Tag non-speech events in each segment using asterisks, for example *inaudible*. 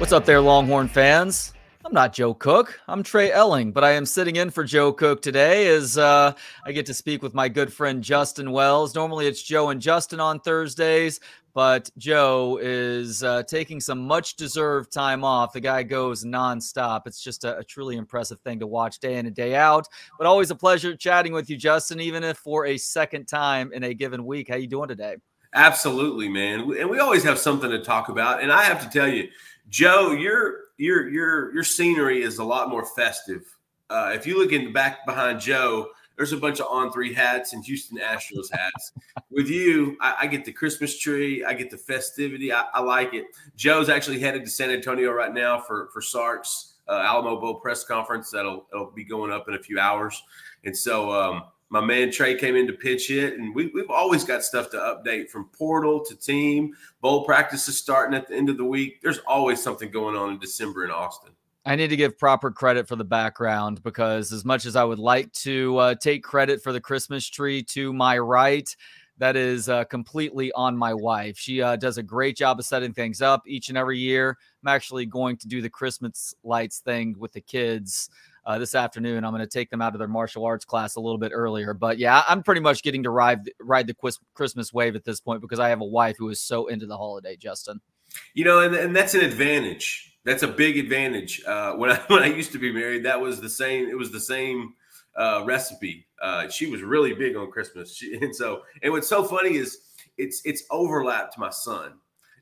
What's up there, Longhorn fans? I'm not Joe Cook. I'm Trey Elling, but I am sitting in for Joe Cook today as uh, I get to speak with my good friend Justin Wells. Normally it's Joe and Justin on Thursdays, but Joe is uh, taking some much deserved time off. The guy goes nonstop. It's just a, a, truly impressive thing to watch day in and day out. But always a pleasure chatting with you, Justin, even if for a second time in a given week. How you doing today? Absolutely, man. And we always have something to talk about. And I have to tell you, Joe, your your your your scenery is a lot more festive. Uh, if you look in the back behind Joe, there's a bunch of on three hats and Houston Astros hats. *laughs* With you, I, I, get the Christmas tree, I get the festivity. I, I, like it. Joe's actually headed to San Antonio right now for for Sark's uh, Alamo Bowl press conference that'll, that'll be going up in a few hours, and so. Um, my man Trey came in to pitch it, and we, we've always got stuff to update from portal to team. Bowl practices starting at the end of the week. There's always something going on in December in Austin. I need to give proper credit for the background because, as much as I would like to uh, take credit for the Christmas tree to my right, that is uh, completely on my wife. She uh, does a great job of setting things up each and every year. I'm actually going to do the Christmas lights thing with the kids uh, this afternoon. I'm going to take them out of their martial arts class a little bit earlier. But yeah, I'm pretty much getting to ride ride the Christmas wave at this point because I have a wife who is so into the holiday. Justin, you know, and, and that's an advantage. That's a big advantage. Uh, when I *laughs* when I used to be married, that was the same. It was the same uh, recipe. Uh, she was really big on Christmas, she, *laughs* and so and what's so funny is it's it's overlapped my son.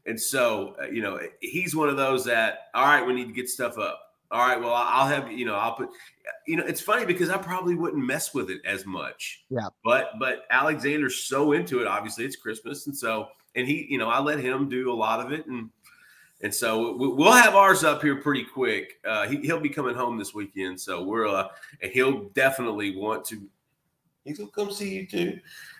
And so, uh, you know, he's one of those that, all right, we need to get stuff up all right, well, I'll have you know, I'll put you know, it's funny because I probably wouldn't mess with it as much. Yeah. But but Alexander's so into it. Obviously, it's Christmas, and so and he, you know, I let him do a lot of it, and and so we'll have ours up here pretty quick. Uh, he, will be coming home this weekend, so we're uh, and he'll definitely want to. He's gonna come see you too.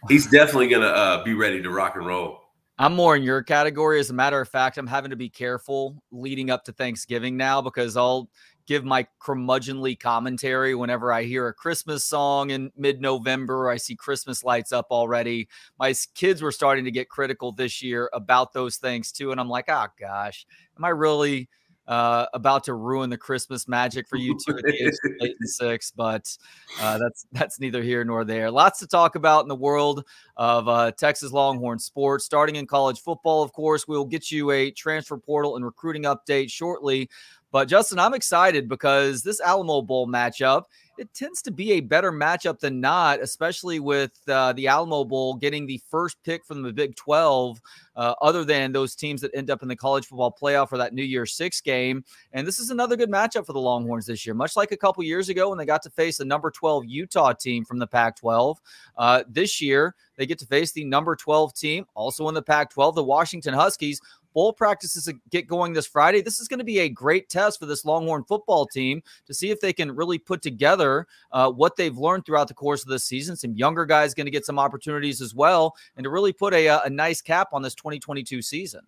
He's definitely gonna uh, be ready to rock and roll. I'm more in your category. As a matter of fact, I'm having to be careful leading up to Thanksgiving now because I'll give my curmudgeonly commentary whenever I hear a Christmas song in mid November. I see Christmas lights up already. My kids were starting to get critical this year about those things too. And I'm like, oh gosh, am I really uh, about to ruin the Christmas magic for you two at the age of eight and *laughs* six, but uh, that's that's neither here nor there. Lots to talk about in the world of uh, Texas Longhorn sports. Starting in college football, of course, we'll get you a transfer portal and recruiting update shortly. But Justin, I'm excited because this Alamo Bowl matchup it tends to be a better matchup than not, especially with uh, the Alamo Bowl getting the first pick from the Big 12, uh, other than those teams that end up in the college football playoff for that New Year's Six game. And this is another good matchup for the Longhorns this year, much like a couple years ago when they got to face the number 12 Utah team from the Pac 12. Uh, this year, they get to face the number 12 team, also in the Pac 12, the Washington Huskies, bowl practices get going this Friday. This is going to be a great test for this Longhorn football team to see if they can really put together uh, what they've learned throughout the course of the season. Some younger guys going to get some opportunities as well, and to really put a, uh, a nice cap on this 2022 season.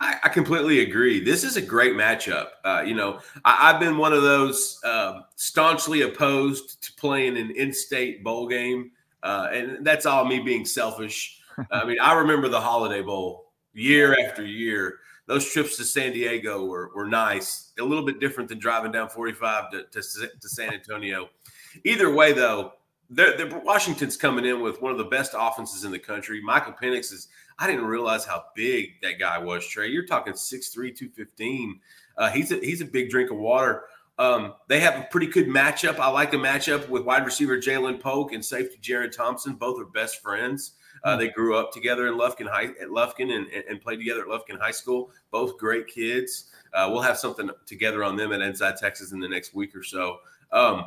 I, I, completely agree. This is a great matchup. Uh, you know, I, have been one of those uh, staunchly opposed to playing an in-state bowl game, uh, and that's all me being selfish. *laughs* I mean, I remember the Holiday Bowl year after year. Those trips to San Diego were, were nice, a little bit different than driving down 45 to, to, to San Antonio. Either way, though, they're, they're, Washington's coming in with one of the best offenses in the country. Michael Penix is, I didn't realize how big that guy was, Trey. You're talking 6'3, 215. Uh, he's, a, he's a big drink of water. Um, they have a pretty good matchup. I like the matchup with wide receiver Ja'Lynn Polk and safety Jerrin Thompson. Both are best friends. Uh, they grew up together in Lufkin High at Lufkin and, and played together at Lufkin High School. Both great kids. Uh, we'll have something together on them at Inside Texas in the next week or so. Um,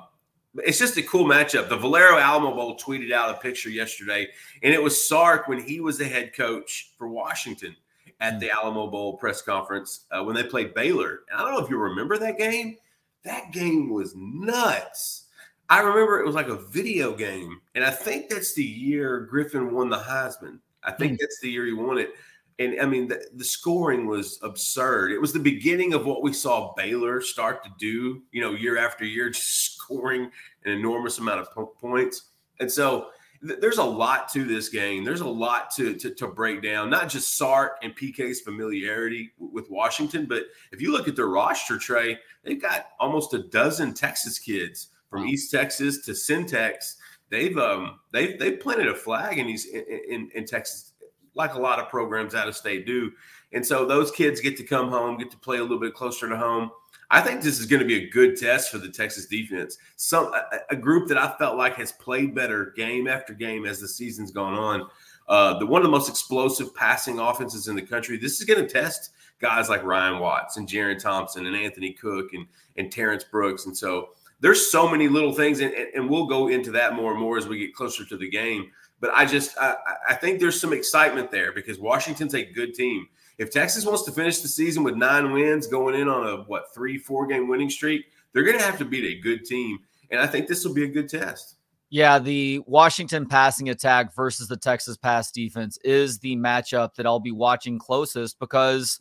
it's just a cool matchup. The Valero Alamo Bowl tweeted out a picture yesterday, and it was Sark when he was the head coach for Washington at the Alamo Bowl press conference uh, when they played Baylor. And I don't know if you remember that game. That game was nuts. I remember it was like a video game, and I think that's the year Griffin won the Heisman. I think mm. that's the year he won it. And I mean, the, the, scoring was absurd. It was the beginning of what we saw Baylor start to do, you know, year after year, *laughs* just scoring an enormous amount of points. And so th- there's a lot to this game. There's a lot to, to, to break down, not just Sark and PK's familiarity with Washington, but if you look at their roster, Trey, they've got almost a dozen Texas kids from East Texas to CenTex. They've um they've they've planted a flag in these in, in, in Texas, like a lot of programs out of state do. And so those kids get to come home, get to play a little bit closer to home. I think this is going to be a good test for the Texas defense. Some a, a group that I felt like has played better game after game as the season's gone on. Uh, the one of the most explosive passing offenses in the country. This is going to test guys like Ryan Watts and Jerrin Thompson and Anthony Cook and and Terrance Brooks. And so there's so many little things, and, and we'll go into that more and more as we get closer to the game. But I just I, I think there's some excitement there because Washington's a good team. If Texas wants to finish the season with nine wins, going in on a what three, four game winning streak, they're going to have to beat a good team, and I think this will be a good test. Yeah, the Washington passing attack versus the Texas pass defense is the matchup that I'll be watching closest because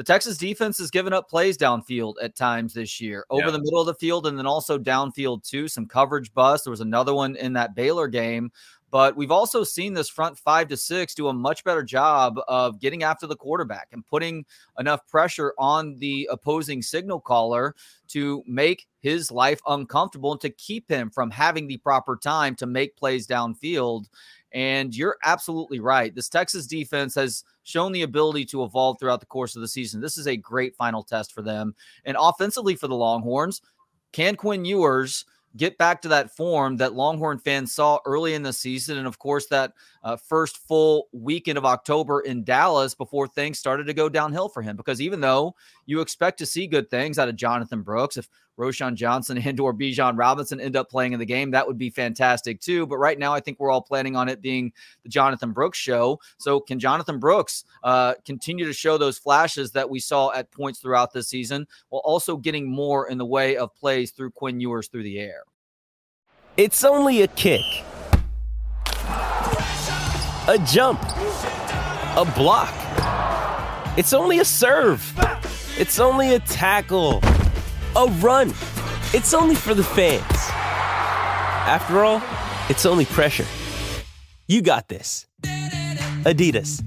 the Texas defense has given up plays downfield at times this year, over yeah. the middle of the field, and then also downfield too. Some coverage bust. There was another one in that Baylor game but we've also seen this front five to six do a much better job of getting after the quarterback and putting enough pressure on the opposing signal caller to make his life uncomfortable and to keep him from having the proper time to make plays downfield. And you're absolutely right. This Texas defense has shown the ability to evolve throughout the course of the season. This is a great final test for them. And offensively for the Longhorns, can Quinn Ewers – get back to that form that Longhorn fans saw early in the season. And of course, that uh, first full weekend of October in Dallas before things started to go downhill for him. Because even though you expect to see good things out of Jonathan Brooks, if Roschon Johnson *laughs* and or Bijan Robinson end up playing in the game, that would be fantastic too. But right now, I think we're all planning on it being the Jonathan Brooks show. So can Jonathan Brooks uh, continue to show those flashes that we saw at points throughout this season, while also getting more in the way of plays through Quinn Ewers through the air? It's only a kick, a jump, a block. It's only a serve. It's only a tackle a run. It's only for the fans. After all, it's only pressure. You got this. Adidas.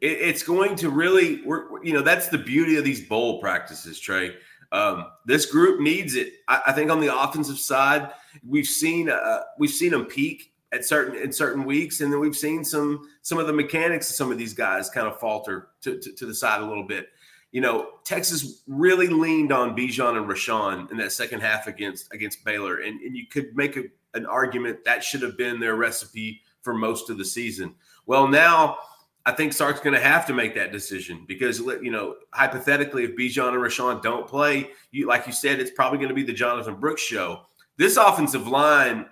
It's going to really, you know, that's the beauty of these bowl practices, Trey. Um, this group needs it. I, I, think on the offensive side, we've seen uh, we've seen them peak at certain in certain weeks, and then we've seen some some of the mechanics of some of these guys kind of falter to, to, to the side a little bit. You know, Texas really leaned on Bijan and Roschon in that second half against against Baylor, and, and you could make a, an argument that should have been their recipe for most of the season. Well, now I think Sark's going to have to make that decision because you know, hypothetically, if Bijan and Roschon don't play, you like you said, it's probably going to be the Jonathan Brooks show. This offensive line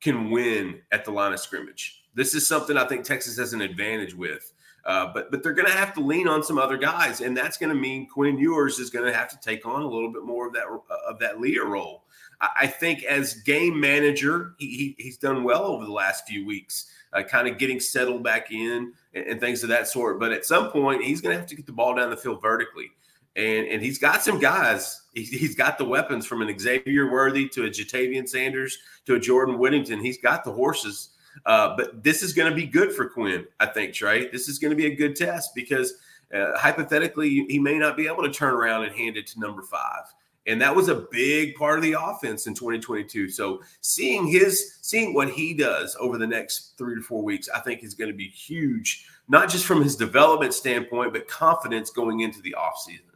can win at the line of scrimmage. This is something I think Texas has an advantage with. Uh, but but they're going to have to lean on some other guys, and that's going to mean Quinn Ewers is going to have to take on a little bit more of that of that leader role. I, I think as game manager, he, he, he's done well over the last few weeks, uh, kind of getting settled back in and, and, things of that sort. But at some point, he's going to have to get the ball down the field vertically and and he's got some guys. he's got the weapons from an Xavier Worthy to a Ja'Tavion Sanders to a Jordan Whittington. He's got the horses. Uh, but this is going to be good for Quinn, I think, Trey. This is going to be a good test because uh, hypothetically, he may not be able to turn around and hand it to number five. And that was a big part of the offense in 2022. So seeing his, seeing what he does over the next three to four weeks, I think is going to be huge, not just from his development standpoint, but confidence going into the offseason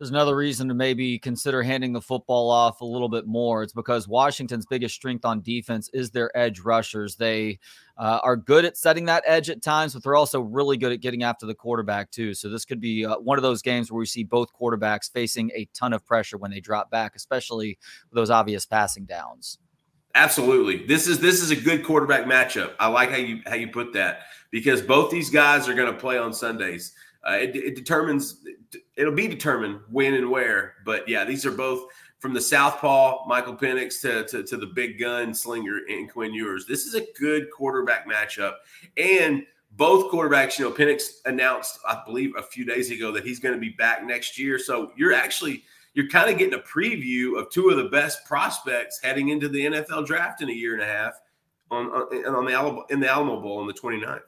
there's another reason to maybe consider handing the football off a little bit more. It's because Washington's biggest strength on defense is their edge rushers. They uh, are good at setting that edge at times, but they're also really good at getting after the quarterback, too. So this could be uh, one of those games where we see both quarterbacks facing a ton of pressure when they drop back, especially with those obvious passing downs. Absolutely. This is this is a good quarterback matchup. I like how you how you put that because both these guys are going to play on Sundays. Uh, it, it, determines it'll be determined when and where. But yeah, these are both from the southpaw Michael Penix to, to, to the big gun slinger and Quinn Ewers. This is a good quarterback matchup, and both quarterbacks. You know, Penix announced, I believe, a few days ago that he's going to be back next year. So you're actually you're kind of getting a preview of two of the best prospects heading into the NFL draft in a year and a half on on, on the Alamo, in the Alamo Bowl on the 29th.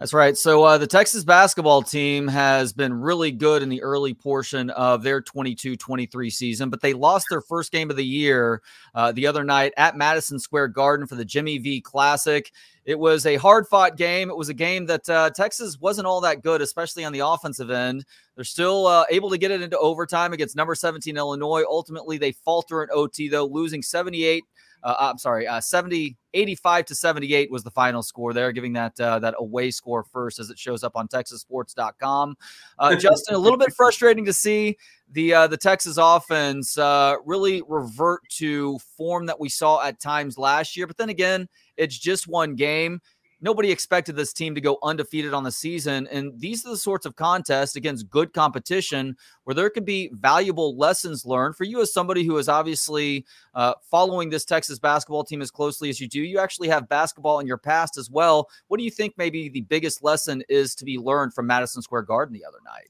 That's right. So uh, the Texas basketball team has been really good in the early portion of their 22 23 season, but they lost their first game of the year uh, the other night at Madison Square Garden for the Jimmy V Classic. It was a hard fought game. It was a game that uh, Texas wasn't all that good, especially on the offensive end. They're still uh, able to get it into overtime against number 17 Illinois. Ultimately, they falter in OT, though, losing 78- uh, I'm sorry, uh, 70, 85 to 78 was the final score there, giving that uh, that away score first as it shows up on TexasSports.com. Uh, *laughs* Justin, a little bit frustrating to see the uh, the Texas offense uh, really revert to form that we saw at times last year. But then again, it's just one game nobody expected this team to go undefeated on the season. And these are the sorts of contests against good competition where there could be valuable lessons learned for you as somebody who is obviously uh, following this Texas basketball team as closely as you do. You actually have basketball in your past as well. What do you think maybe the biggest lesson is to be learned from Madison Square Garden the other night?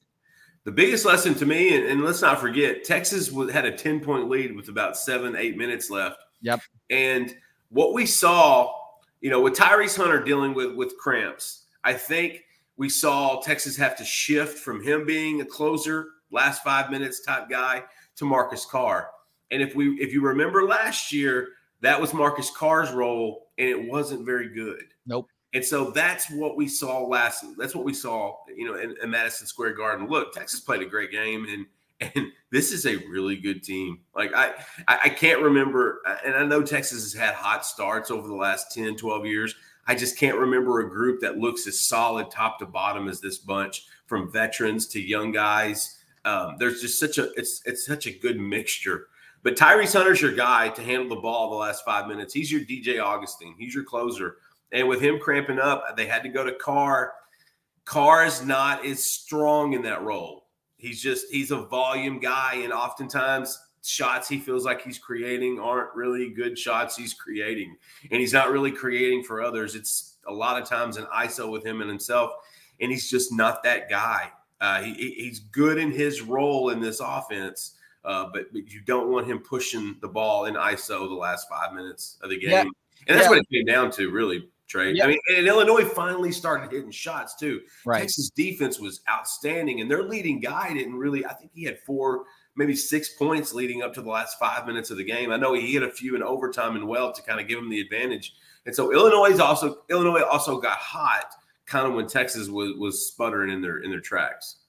The biggest lesson to me, and, and let's not forget, Texas had a 10 point lead with about seven, eight minutes left. Yep. And what we saw you know, with Tyrese Hunter dealing with with cramps, I think we saw Texas have to shift from him being a closer, last five minutes type guy to Marcus Carr. And if we if you remember last year, that was Marcus Carr's role, and it wasn't very good. Nope. And so that's what we saw last. That's what we saw, you know, in, in Madison Square Garden. Look, Texas played a great game, and and this is a really good team. Like I, I can't remember, and I know Texas has had hot starts over the last 10, 12 years. I just can't remember a group that looks as solid top to bottom as this bunch, from veterans to young guys. Um, there's just such a it's it's such a good mixture. But Tyrese Hunter's your guy to handle the ball the last five minutes. He's your DJ Augustin. He's your closer. And with him cramping up, they had to go to Carr. Carr is not as strong in that role. He's just he's a volume guy, and oftentimes shots he feels like he's creating aren't really good shots he's creating, and he's not really creating for others. It's a lot of times an ISO with him and himself, and he's just not that guy. Uh, he, he's good in his role in this offense, uh, but, but you don't want him pushing the ball in ISO the last five minutes of the game. Yeah. And that's yeah. what it came down to, really. Trey. Yep. I mean, and Illinois finally started hitting shots too. Right. Texas defense was outstanding, and their leading guy didn't really. I think he had four, maybe six points leading up to the last five minutes of the game. I know he hit a few in overtime and well to kind of give him the advantage. And so Illinois also Illinois also got hot kind of when Texas was was sputtering in their in their tracks.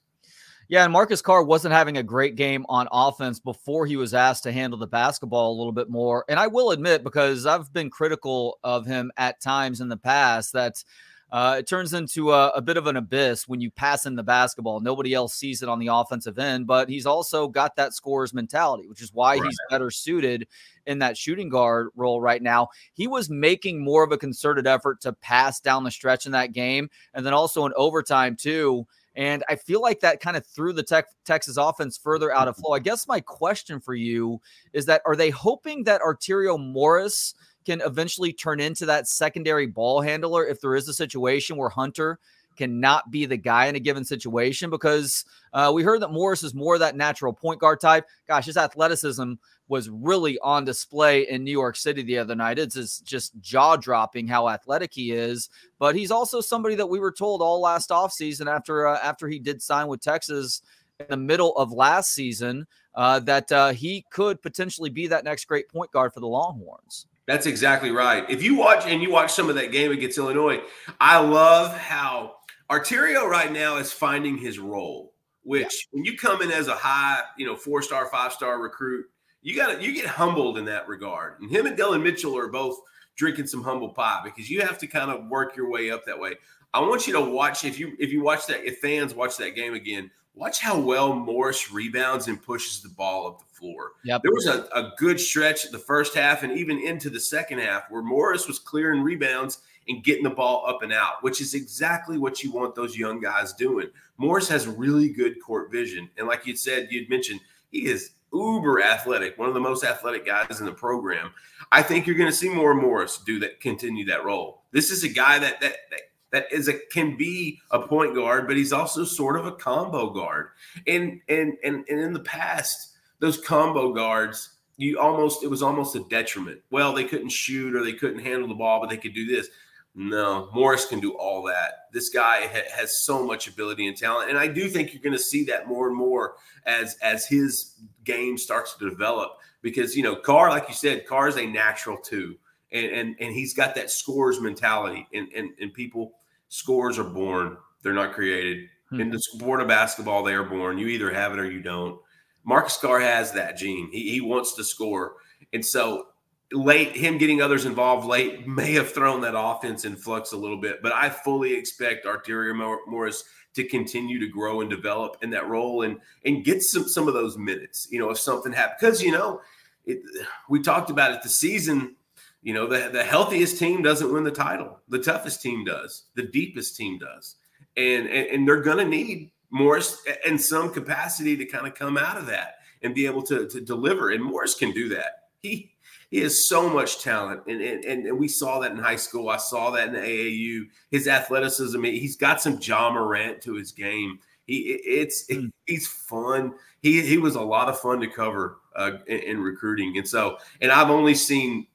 Yeah, and Marcus Carr wasn't having a great game on offense before he was asked to handle the basketball a little bit more. And I will admit, because I've been critical of him at times in the past, that uh, it turns into a, a, bit of an abyss when you pass in the basketball. Nobody else sees it on the offensive end, but he's also got that scorer's mentality, which is why right. he's better suited in that shooting guard role right now. He was making more of a concerted effort to pass down the stretch in that game. And then also in overtime, too and I feel like that kind of threw the tech, Texas offense further out of mm-hmm. flow. I guess my question for you is that are they hoping that Arterio Morris can eventually turn into that secondary ball handler if there is a situation where Hunter cannot be the guy in a given situation? Because uh, we heard that Morris is more that natural point guard type. Gosh, his athleticism was really on display in New York City the other night. It's just jaw dropping how athletic he is. But he's also somebody that we were told all last offseason after uh, after he did sign with Texas in the middle of last season uh, that uh, he could potentially be that next great point guard for the Longhorns. That's exactly right. If you watch and you watch some of that game against Illinois, I love how Arterio right now is finding his role. Which yeah. when you come in as a high, you know, four star, five star recruit, you got to you get humbled in that regard. And him and Dillon Mitchell are both drinking some humble pie because you have to kind of work your way up that way. I want you to watch if you if you watch that if fans watch that game again, watch how well Morris rebounds and pushes the ball up the floor. Yep. There was a, a good stretch the first half and even into the second half where Morris was clearing rebounds and getting the ball up and out, which is exactly what you want those young guys doing. Morris has really good court vision. And like you said, you'd mentioned, he is uber athletic, one of the most athletic guys in the program. I think you're going to see more Morris do that, continue that role. This is a guy that that that, that is a can be a point guard, but he's also sort of a combo guard. And and and and in the past, those combo guards, you almost it was almost a detriment. Well, they couldn't shoot or they couldn't handle the ball, but they could do this. No, Morris can do all that. This guy ha- has so much ability and talent, and I do think you're going to see that more and more as as his game starts to develop. Because you know, Carr, like you said, Carr is a natural too, and and and he's got that scores mentality, and and and people scores are born; they're not created. Hmm. In the sport of basketball, they are born. You either have it or you don't. Marcus Carr has that gene. He, he wants to score, and so late him getting others involved late may have thrown that offense in flux a little bit but i fully expect arterio morris to continue to grow and develop in that role and and get some some of those minutes you know if something happens because you know it, we talked about it the season you know the, the healthiest team doesn't win the title. The toughest team does. The deepest team does. And and, and they're going to need morris in some capacity to kind of come out of that and be able to, to deliver and morris can do that. He he has so much talent, and, and and we saw that in high school. I saw that in the AAU. His athleticism, he's got some Ja Morant to his game. He it's it, hmm. he's fun. He he was a lot of fun to cover uh, in, in, recruiting, and so and I've only seen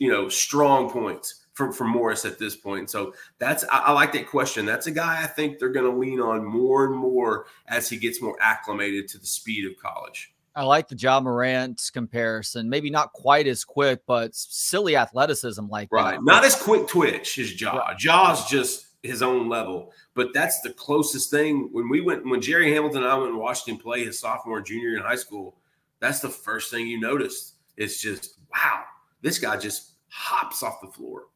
you know strong points from from Morris at this point. So that's I, I like that question. That's a guy I think they're going to lean on more and more as he gets more acclimated to the speed of college. I like the Ja Morant comparison. Maybe not quite as quick, but silly athleticism like right. That. Not as quick twitch as Ja. Right. Ja's just his own level, but that's the closest thing. When we went, when Jerry Hamilton and I went and watched him play his sophomore junior in high school, that's the first thing you notice. It's just wow, this guy just hops off the floor.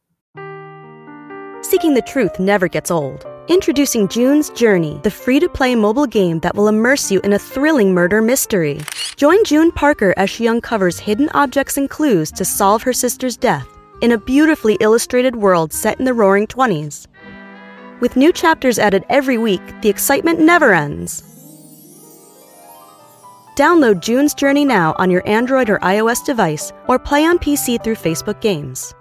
Seeking the truth never gets old. Introducing June's Journey, the free to play mobile game that will immerse you in a thrilling murder mystery. Join June Parker as she uncovers hidden objects and clues to solve her sister's death in a beautifully illustrated world set in the roaring 20s. With new chapters added every week, the excitement never ends. Download June's Journey now on your Android or iOS device or play on PC through Facebook Games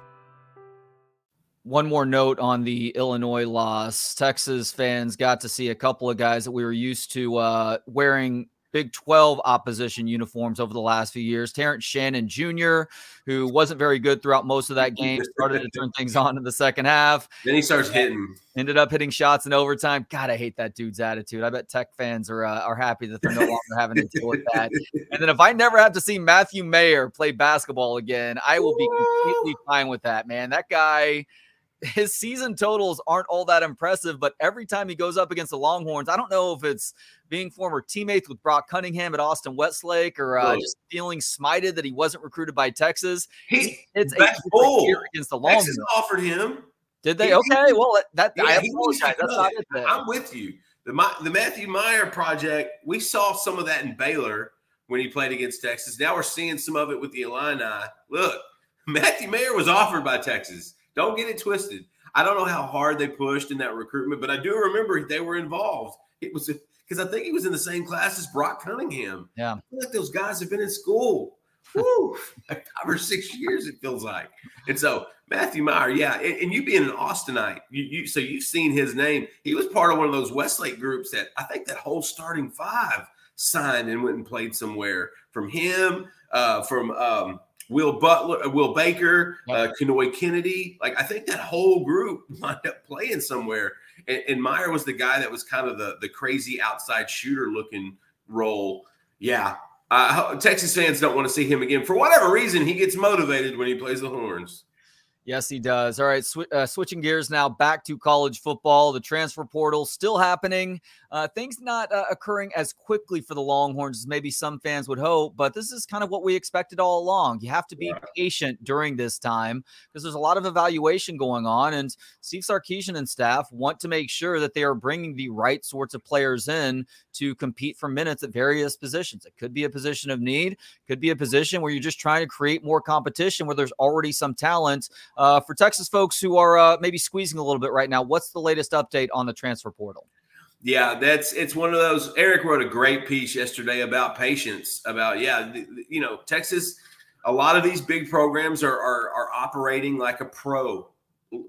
one more note on the Illinois loss. Texas fans got to see a couple of guys that we were used to uh, wearing Big 12 opposition uniforms over the last few years. Terrence Shannon Jr., who wasn't very good throughout most of that *laughs* game, started to turn things on in the second half. Then he starts hitting. Ended up hitting shots in overtime. God, I hate that dude's attitude. I bet Tech fans are uh, are happy that they're no longer having to deal with that. And then if I never have to see Matthew Mayer play basketball again, I will be completely fine with that, man. That guy – his season totals aren't all that impressive, but every time he goes up against the Longhorns, I don't know if it's being former teammates with Brock Cunningham at Austin Westlake or uh, just feeling smited that he wasn't recruited by Texas. He, it's a oh, year against the Longhorns. Texas offered him. Did they? He, okay, well, that yeah, I apologize. That's not it. Then. I'm with you. The, the Matthew Mayer project, we saw some of that in Baylor when he played against Texas. Now we're seeing some of it with the Illini. Look, Matthew Mayer was offered by Texas. Don't get it twisted. I don't know how hard they pushed in that recruitment, but I do remember they were involved. It was because I think he was in the same class as Brock Cunningham. Yeah, like those guys have been in school. Woo, like five or six years it feels like. And so Matthew Mayer, yeah, and, and you being an Austinite, you, you so you've seen his name. He was part of one of those Westlake groups that I think that whole starting five signed and went and played somewhere. From him, uh, from um, Will Butler, uh, Will Baker, uh, Kenoy Kennedy. Like I think that whole group *laughs* wound up playing somewhere. And, and Mayer was the guy that was kind of the the crazy outside shooter looking role. Yeah, uh, Texas fans don't want to see him again for whatever reason. He gets motivated when he plays the horns. Yes, he does. All right, sw- uh, switching gears now back to college football. The transfer portal still happening. Uh, things not uh, occurring as quickly for the Longhorns as maybe some fans would hope, but this is kind of what we expected all along. You have to be yeah. patient during this time because there's a lot of evaluation going on, and Steve Sarkisian and staff want to make sure that they are bringing the right sorts of players in to compete for minutes at various positions. It could be a position of need, could be a position where you're just trying to create more competition where there's already some talent. Uh, for Texas folks who are uh, maybe squeezing a little bit right now, what's the latest update on the transfer portal? Yeah, that's it's one of those. Eric wrote a great piece yesterday about patience. About yeah, you know, Texas. A lot of these big programs are are, are operating like a pro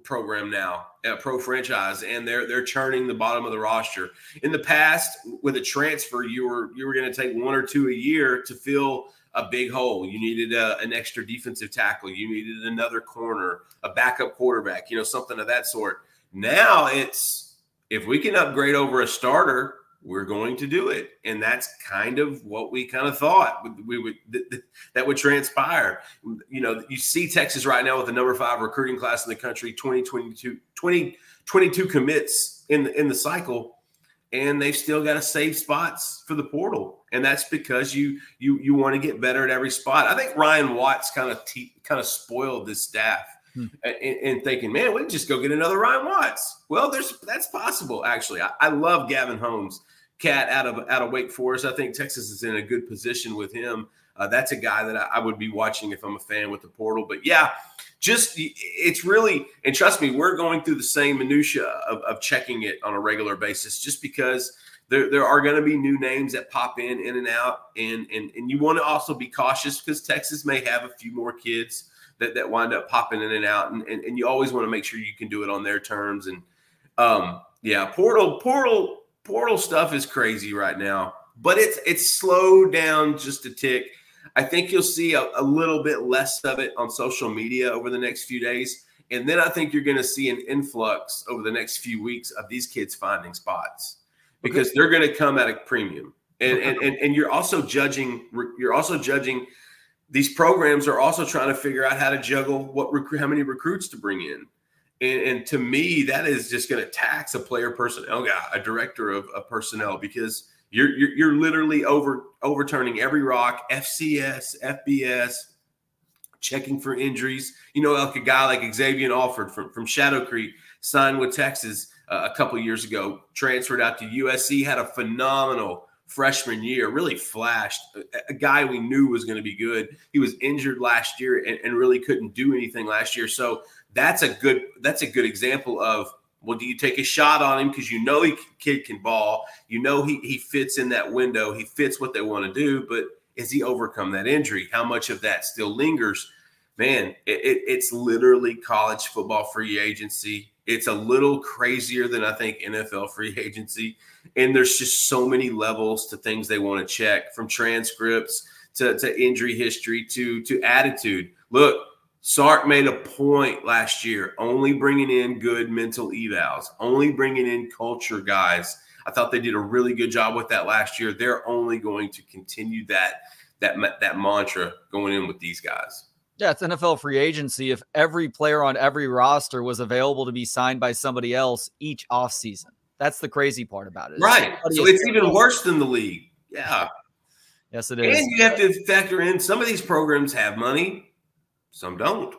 program now, a pro franchise, and they're they're churning the bottom of the roster. In the past, with a transfer, you were you were going to take one or two a year to fill a big hole. You needed a, an extra defensive tackle. You needed another corner, a backup quarterback, you know, something of that sort. Now it's if we can upgrade over a starter, we're going to do it and that's kind of what we kind of thought we would that would transpire you know you see texas right now with the number five recruiting class in the country 2022 2022 commits in the in the cycle and they've still got to save spots for the portal and that's because you you you want to get better at every spot i think ryan watts kind of te- kind of spoiled this staff hmm. and, thinking, man, we can just go get another Ryan Watts. Well, there's that's possible actually. I, I love Gavin Holmes. Cat out of out of Wake Forest. I think Texas is in a good position with him. Uh, that's a guy that I, I, would be watching if I'm a fan with the portal. But yeah, just it's really and trust me, we're going through the same minutia of, of checking it on a regular basis, just because there, there are going to be new names that pop in in and out, and and and you want to also be cautious because Texas may have a few more kids that that wind up popping in and out, and and, and you always want to make sure you can do it on their terms. And um, yeah, portal portal portal stuff is crazy right now, but it's it's slowed down just a tick. I think you'll see a, a, little bit less of it on social media over the next few days. And then I think you're going to see an influx over the next few weeks of these kids finding spots because okay. they're going to come at a premium. And, and, and, and you're also judging, you're also judging these programs are also trying to figure out how to juggle what recruit, how many recruits to bring in. And, and to me, that is just going to tax a player personnel oh guy, a director of, of personnel, because you're, you're, you're literally over overturning every rock, FCS, FBS, checking for injuries. You know, like a guy like Xavion Alford from, from Shadow Creek signed with Texas uh, a couple years ago, transferred out to USC, had a phenomenal freshman year, really flashed. A, a guy we knew was going to be good. He was injured last year and, and really couldn't do anything last year. So that's a good that's a good example of well, do you take a shot on him because you know he kid can ball, you know he he fits in that window, he fits what they want to do, but is he overcome that injury? How much of that still lingers? Man, it, it, it's literally college football free agency. It's a little crazier than I think NFL free *laughs* agency, and there's just so many levels to things they want to check, from transcripts to, to injury history to to attitude. Look, Sark made a point last year, only bringing in good mental evals, only bringing in culture guys. I thought they did a really good job with that last year. They're only going to continue that that that mantra going in with these guys. Yeah, it's NFL free agency. If every player on every roster was available to be signed by somebody else each offseason. That's the crazy part about it. Right. So it's even worse than the league. Yeah. Yes, it is. And you have to factor in some of these programs have money, some don't.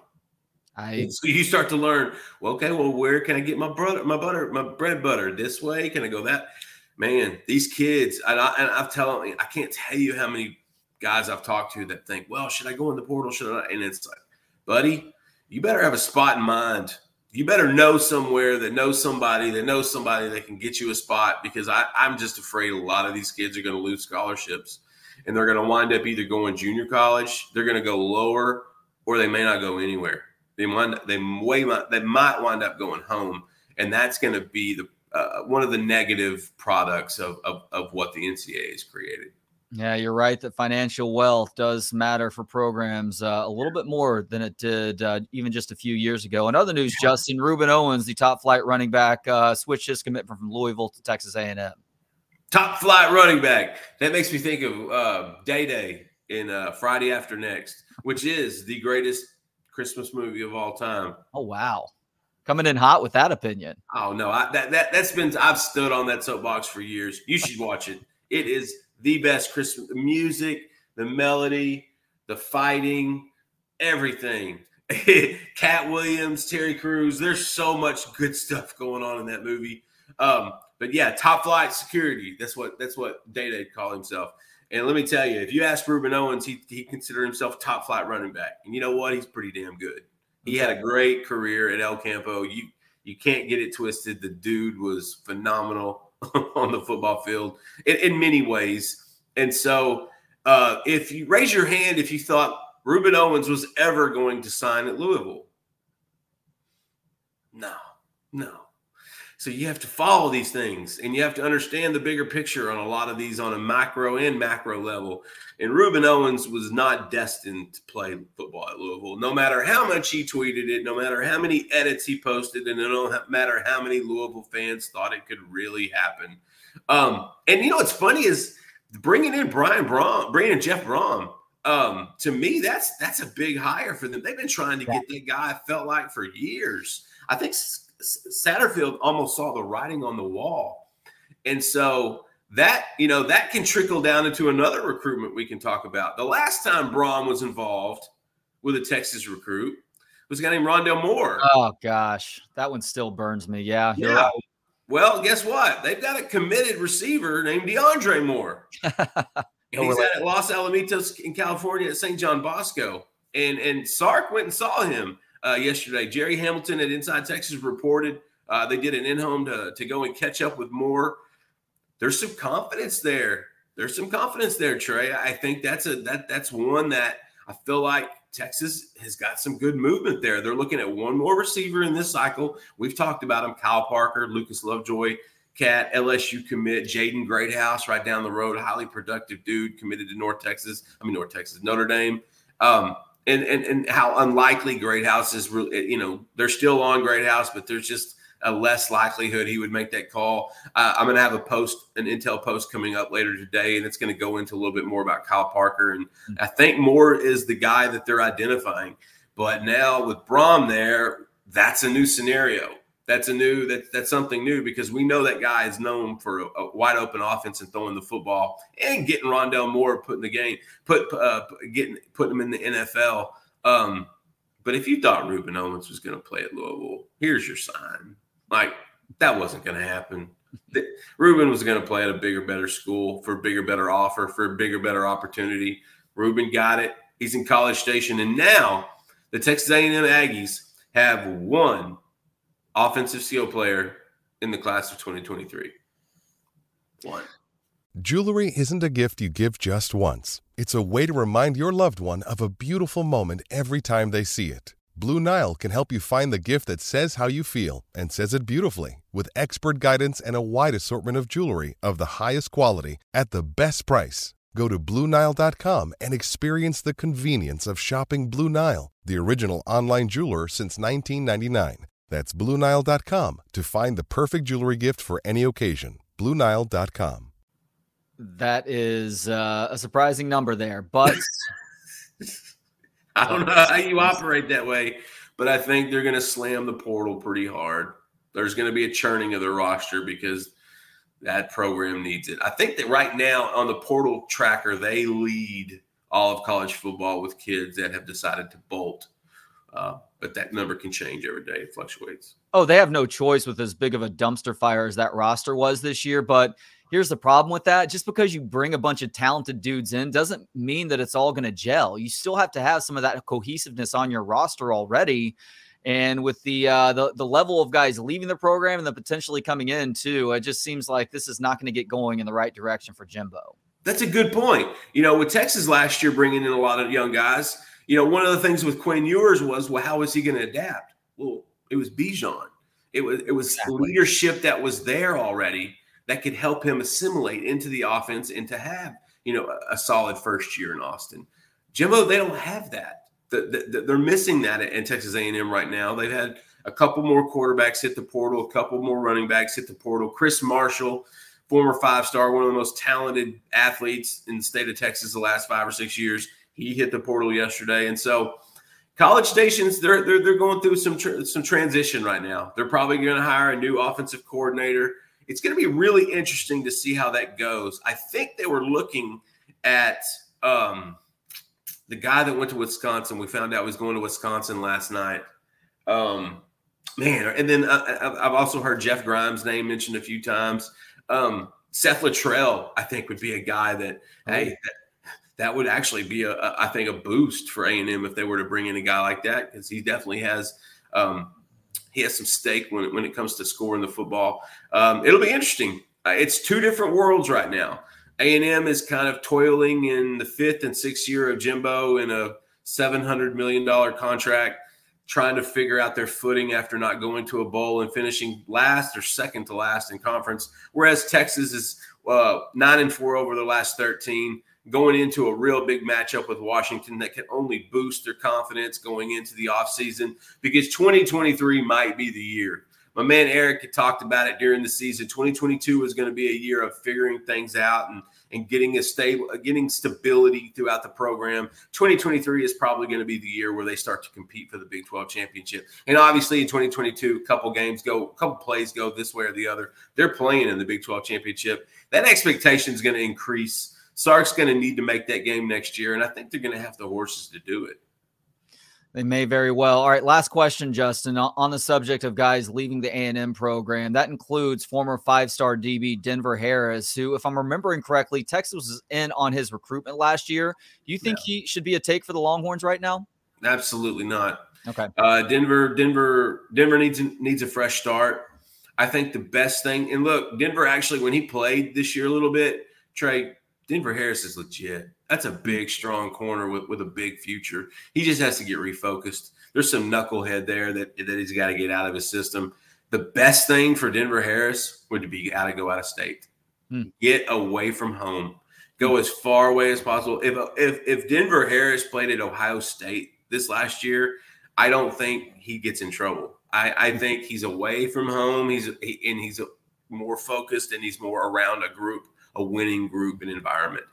I so you start to learn. Well, okay, well, where can I get my butter, my butter, my bread butter? This way? Can I go that? Man, these kids, and, I, and I've telling, I can't tell you how many guys I've talked to that think, well, should I go in the portal? Should I? And it's like, buddy, you better have a spot in mind. You better know somewhere that knows somebody that knows somebody that can get you a spot because I, I'm just afraid a lot of these kids are going to lose scholarships and they're going to wind up either going junior college, they're going to go lower, or they may not go anywhere. They might they way they might wind up going home, and that's going to be the uh, one of the negative products of, of of what the NCAA has created. Yeah, you're right that financial wealth does matter for programs uh, a little bit more than it did uh, even just a few years ago. In other news, Justin Rueben Owens, the top flight running back, uh, switched his commitment from Louisville to Texas A&M. Top flight running back. That makes me think of uh, Day Day in uh, Friday After Next, which is the greatest Christmas movie of all time. Oh wow, coming in hot with that opinion. Oh no, I, that that that's been I've stood on that soapbox for years. You should watch it. It is the best Christmas music, the melody, the fighting, everything. *laughs* Katt Williams, Terry Crews. There's so much good stuff going on in that movie. Um, but yeah, top flight security. That's what that's what Day Day call himself. And let me tell you, if you ask Rueben Owens, he he considered himself top flight running back. And you know what? He's pretty damn good. He had a great career at El Campo. You you can't get it twisted. The dude was phenomenal *laughs* on the football field in, in many ways. And so, uh, if you raise your hand, if you thought Rueben Owens was ever going to sign at Louisville, No, no. So you have to follow these things and you have to understand the bigger picture on a lot of these on a macro and macro level. And Rueben Owens was not destined to play football at Louisville, no matter how much he tweeted it, no matter how many edits he posted, and no matter how many Louisville fans thought it could really happen. Um, and you know what's funny is bringing in Brian Brohm, bringing in Jeff Brohm. Um, to me, that's that's a big hire for them. They've been trying to get that guy. Felt like for years. I think Satterfield almost saw the writing on the wall. And so that, you know, that can trickle down into another recruitment we can talk about. The last time Brohm was involved with a Texas recruit was a guy named Rondale Moore. Oh gosh, that one still burns me. Yeah, yeah. Right. Well, guess what? They've got a committed receiver named DeAndre Moore. *laughs* He's at Los Alamitos in California at St. John Bosco. And and Sark went and saw him uh, yesterday. Jerry Hamilton at Inside Texas reported uh, they did an in home to, to go and catch up with Moore. There's some confidence there. There's some confidence there, Trey. I think that's a that that's one that I feel like Texas has got some good movement there. They're looking at one more receiver in this cycle. We've talked about him: Kyle Parker, Lucas Lovejoy, Cat, LSU commit, Jaden Greathouse, right down the road, highly productive dude, committed to North Texas. I mean North Texas, Notre Dame. Um, and and and how unlikely Greathouse is. You know, they're still on Greathouse, but there's just a less likelihood he would make that call. Uh, I'm going to have a post, an intel post coming up later today, and it's going to go into a little bit more about Kyle Parker. And hmm. I think Moore is the guy that they're identifying. But now with Brohm there, that's a new scenario that's a new that that's something new because we know that guy is known for a, a wide open offense and throwing the football and getting Rondale Moore put in the game, put uh, getting putting him in the NFL. Um, but if you thought Rueben Owens was going to play at Louisville, here's your sign. Like that wasn't going to happen. Rueben was going to play at a bigger, better school for a bigger, better offer for a bigger, better opportunity. Rueben got it. He's in College Station, and now the Texas A&M Aggies have one offensive skill player in the class of 2023. One. Jewelry isn't a gift you give just once. It's a way to remind your loved one of a beautiful moment every time they see it. Blue Nile can help you find the gift that says how you feel and says it beautifully with expert guidance and a wide assortment of jewelry of the highest quality at the best price. Go to BlueNile.com and experience the convenience of shopping Blue Nile, the original online jeweler since 1999. That's BlueNile.com to find the perfect jewelry gift for any occasion. BlueNile.com. That is uh, a surprising number there, but *laughs* I don't know how you operate that way, but I think they're going to slam the portal pretty hard. There's going to be a churning of the roster because that program needs it. I think that right now on the portal tracker, they lead all of college football with kids that have decided to bolt. Uh, but that number can change every day. It fluctuates. Oh, they have no choice with as big of a dumpster fire as that roster was this year. But here's the problem with that just because you bring a bunch of talented dudes in doesn't mean that it's all going to gel. You still have to have some of that cohesiveness on your roster already. And with the uh, the the level of guys leaving the program and then potentially coming in too, it just seems like this is not going to get going in the right direction for Jimbo. That's a good point. You know, with Texas last year bringing in a lot of young guys, you know, one of the things with Quinn Ewers was, well, how is he going to adapt? Well, it was Bijan. It was it was exactly. leadership that was there already that could help him assimilate into the offense and to have you know a, a solid first year in Austin. Jimbo, they don't have that. The, the, they're missing that in Texas A&M right now. They've had a couple more quarterbacks hit the portal, a couple more running backs hit the portal. Chris Marshall, former five star, one of the most talented athletes in the state of Texas the last five or six years he hit the portal yesterday, and so College Stations they're they're, they're going through some tr- some transition right now. They're probably going to hire a new offensive coordinator. It's going to be really interesting to see how that goes. I think they were looking at um, the guy that went to Wisconsin. We found out was going to Wisconsin last night. Um, man, and then uh, I've also heard Jeff Grimes' name mentioned a few times. Um, Seth Littrell, I think, would be a guy that, hey, that, that would actually be a, a I think a boost for A and M if they were to bring in a guy like that because he definitely has um, he has some stake when it, when it comes to scoring the football. Um, it'll be interesting. Uh, it's two different worlds right now. A and M is kind of toiling in the fifth and sixth year of Jimbo in a seven hundred million dollar contract. trying to figure out their footing after not going to a bowl and finishing last or second to last in conference. Whereas Texas is uh, nine and four over the last 13, going into a real big matchup with Washington that can only boost their confidence going into the offseason because 2023 might be the year. My man Eric had talked about it during the season. 2022 is going to be a year of figuring things out and and getting a stable, getting stability throughout the program. 2023 is probably going to be the year where they start to compete for the Big 12 championship. And obviously, in 2022, a couple games go, a couple plays go this way or the other. They're playing in the Big 12 championship. That expectation is going to increase. Sark's going to need to make that game next year, and I think they're going to have the horses to do it. They may very well. All right, last question, Justin, on the subject of guys leaving the A&M program. That includes former five-star DB Denver Harris, who, if I'm remembering correctly, Texas was in on his recruitment last year. Do you think yeah. he should be a take for the Longhorns right now? Absolutely not. Okay. Uh, Denver, Denver, Denver needs needs a fresh start. I think the best thing, and look, Denver actually when he played this year a little bit, Trey, Denver Harris is legit. That's a big, strong corner with, with a big future. He just has to get refocused. There's some knucklehead there that, that he's got to get out of his system. The best thing for Denver Harris would be got to go out of state, hmm. get away from home, go as far away as possible. If, if if Denver Harris played at Ohio State this last year, I don't think he gets in trouble. I, I think he's away from home. He's he, and he's more focused and he's more around a group, a winning group and environment.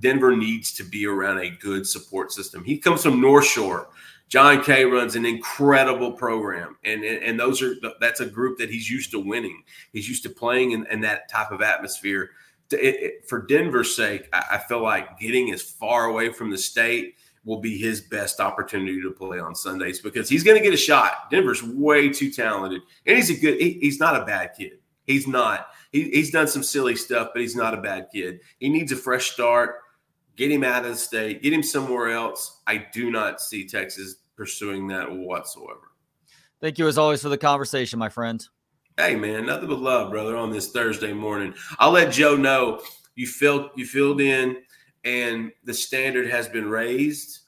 Denver needs to be around a good support system. He comes from North Shore. John Kay runs an incredible program, and, and, those are that's a group that he's used to winning. He's used to playing in, in that type of atmosphere. It, it, for Denver's sake, I, I feel like getting as far away from the state will be his best opportunity to play on Sundays because he's going to get a shot. Denver's way too talented, and he's a good. He, he's not a bad kid. He's not. He, he's done some silly stuff, but he's not a bad kid. He needs a fresh start get him out of the state, get him somewhere else. I do not see Texas pursuing that whatsoever. Thank you as always for the conversation, my friend. Hey man, nothing but love, brother, on this Thursday morning. I'll let Joe know you filled you filled in and the standard has been raised.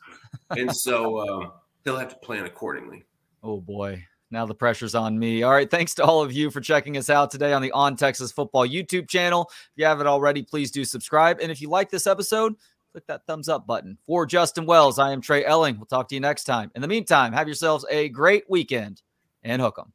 And so um, *laughs* he'll have to plan accordingly. Oh boy. Now the pressure's on me. All right. Thanks to all of you for checking us out today on the On Texas Football YouTube channel. If you haven't already, please do subscribe. And if you like this episode, click that thumbs up button. For Justin Wells, I am Trey Elling. We'll talk to you next time. In the meantime, have yourselves a great weekend and hook 'em.